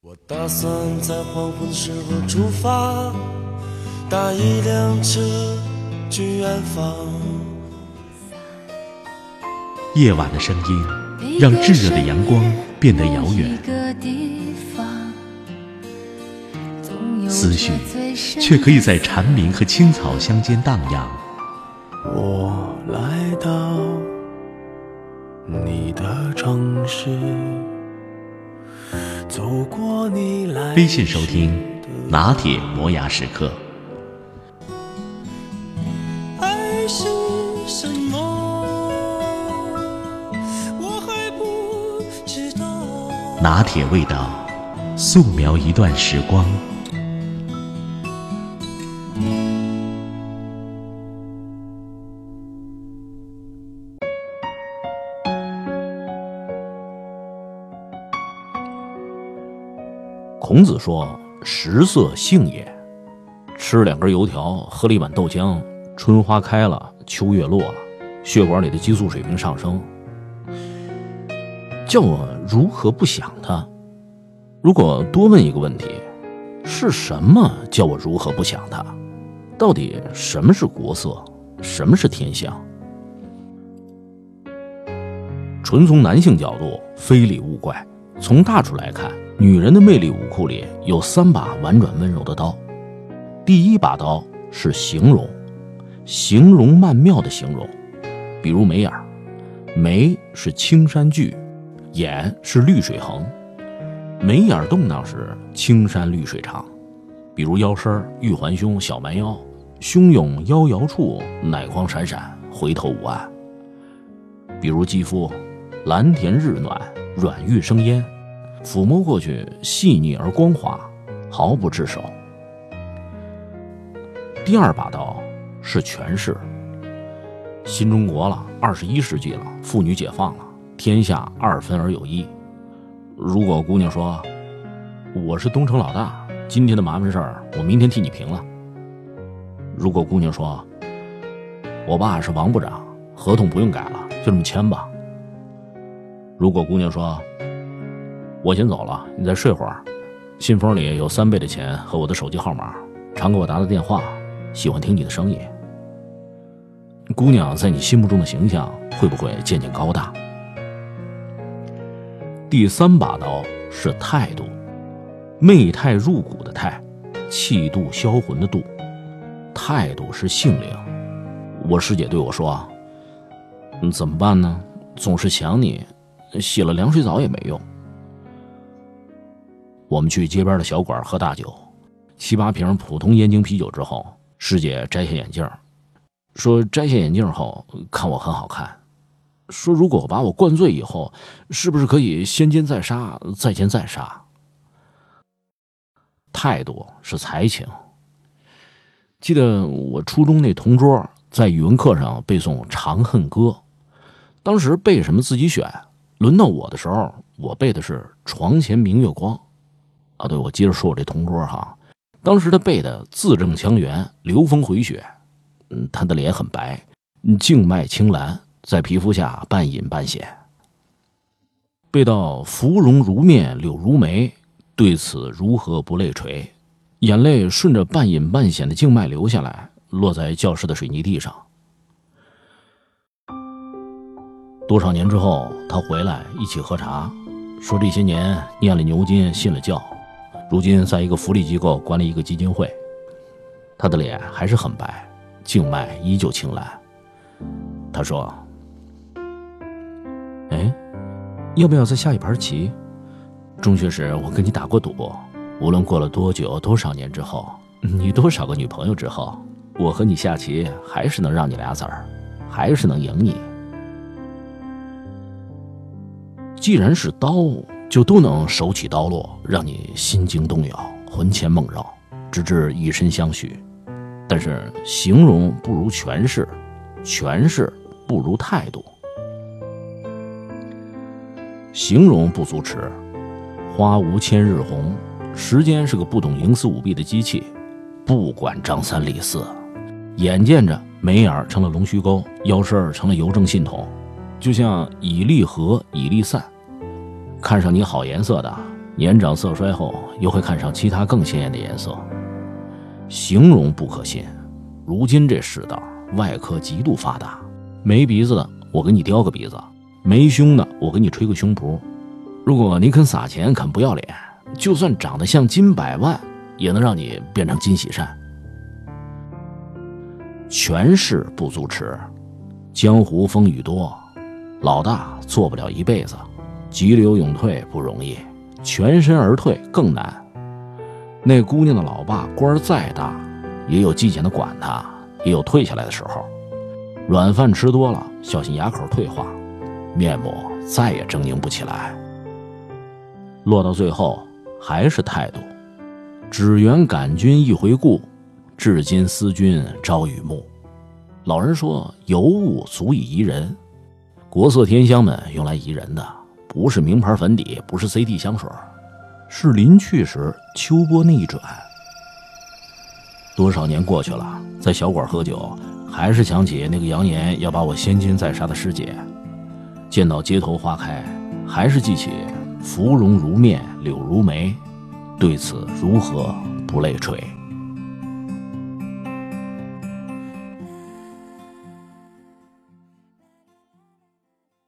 我打算在黄昏时候出发，搭一辆车去远方。夜晚的声音让炙热的阳光变得遥远，思绪却可以在蝉鸣和青草乡间荡漾。我来到你的城市。走过你来微信收听拿铁磨牙时刻。爱是什么？我还不知道。拿铁味道，素描一段时光。孔子说：“食色，性也。吃两根油条，喝了一碗豆浆，春花开了，秋月落了，血管里的激素水平上升。叫我如何不想他？如果多问一个问题，是什么叫我如何不想他？到底什么是国色，什么是天香？纯从男性角度，非礼勿怪。从大处来看。”女人的魅力武库里有三把婉转温柔的刀，第一把刀是形容，形容曼妙的形容，比如眉眼，眉是青山聚，眼是绿水横，眉眼动荡时青山绿水长，比如腰身玉环胸小蛮腰，胸涌腰摇处奶光闪闪回头无岸，比如肌肤蓝田日暖软玉生烟。抚摸过去，细腻而光滑，毫不炙手。第二把刀是权势。新中国了，二十一世纪了，妇女解放了，天下二分而有一。如果姑娘说：“我是东城老大，今天的麻烦事儿，我明天替你平了。”如果姑娘说：“我爸是王部长，合同不用改了，就这么签吧。”如果姑娘说：“我先走了，你再睡会儿。信封里有三倍的钱和我的手机号码，常给我打打电话。喜欢听你的声音。姑娘在你心目中的形象会不会渐渐高大？第三把刀是态度，媚态入骨的态，气度销魂的度。态度是性灵。我师姐对我说：“怎么办呢？总是想你，洗了凉水澡也没用。”我们去街边的小馆喝大酒，七八瓶普通燕京啤酒之后，师姐摘下眼镜，说：“摘下眼镜后看我很好看，说如果把我灌醉以后，是不是可以先奸再杀，再奸再杀？”态度是才情。记得我初中那同桌在语文课上背诵《长恨歌》，当时背什么自己选，轮到我的时候，我背的是“床前明月光”。啊，对，我接着说，我这同桌哈，当时他背的字正腔圆，流风回雪，嗯，他的脸很白，静脉青蓝，在皮肤下半隐半显。背到芙蓉如面柳如眉，对此如何不泪垂？眼泪顺着半隐半显的静脉流下来，落在教室的水泥地上。多少年之后，他回来一起喝茶，说这些年念了牛津，信了教。如今在一个福利机构管理一个基金会，他的脸还是很白，静脉依旧青蓝。他说：“哎，要不要再下一盘棋？中学时我跟你打过赌，无论过了多久、多少年之后，你多少个女朋友之后，我和你下棋还是能让你俩子儿，还是能赢你。既然是刀。”就都能手起刀落，让你心惊动摇、魂牵梦绕，直至以身相许。但是形容不如诠释，诠释不如态度。形容不足耻，花无千日红。时间是个不懂营私舞弊的机器，不管张三李四，眼见着眉眼成了龙须沟，腰身成了邮政信筒，就像以利合以利散。看上你好颜色的，年长色衰后又会看上其他更鲜艳的颜色。形容不可信，如今这世道，外科极度发达，没鼻子的我给你雕个鼻子，没胸的我给你吹个胸脯。如果你肯撒钱，肯不要脸，就算长得像金百万，也能让你变成金喜善。权势不足耻，江湖风雨多，老大做不了一辈子，急流勇退不容易，全身而退更难。那姑娘的老爸官再大，也有纪检的管他，也有退下来的时候。软饭吃多了，小心牙口退化，面目再也狰狞不起来。落到最后，还是态度。只缘感君一回顾，至今思君朝与暮。老人说：“尤物足以宜人，国色天香们用来宜人的，不是名牌粉底，不是 CD 香水，是临去时秋波那一转。多少年过去了，在小馆喝酒，还是想起那个扬言要把我先奸再杀的师姐；见到街头花开，还是记起。”芙蓉如面，柳如眉，对此如何不泪垂？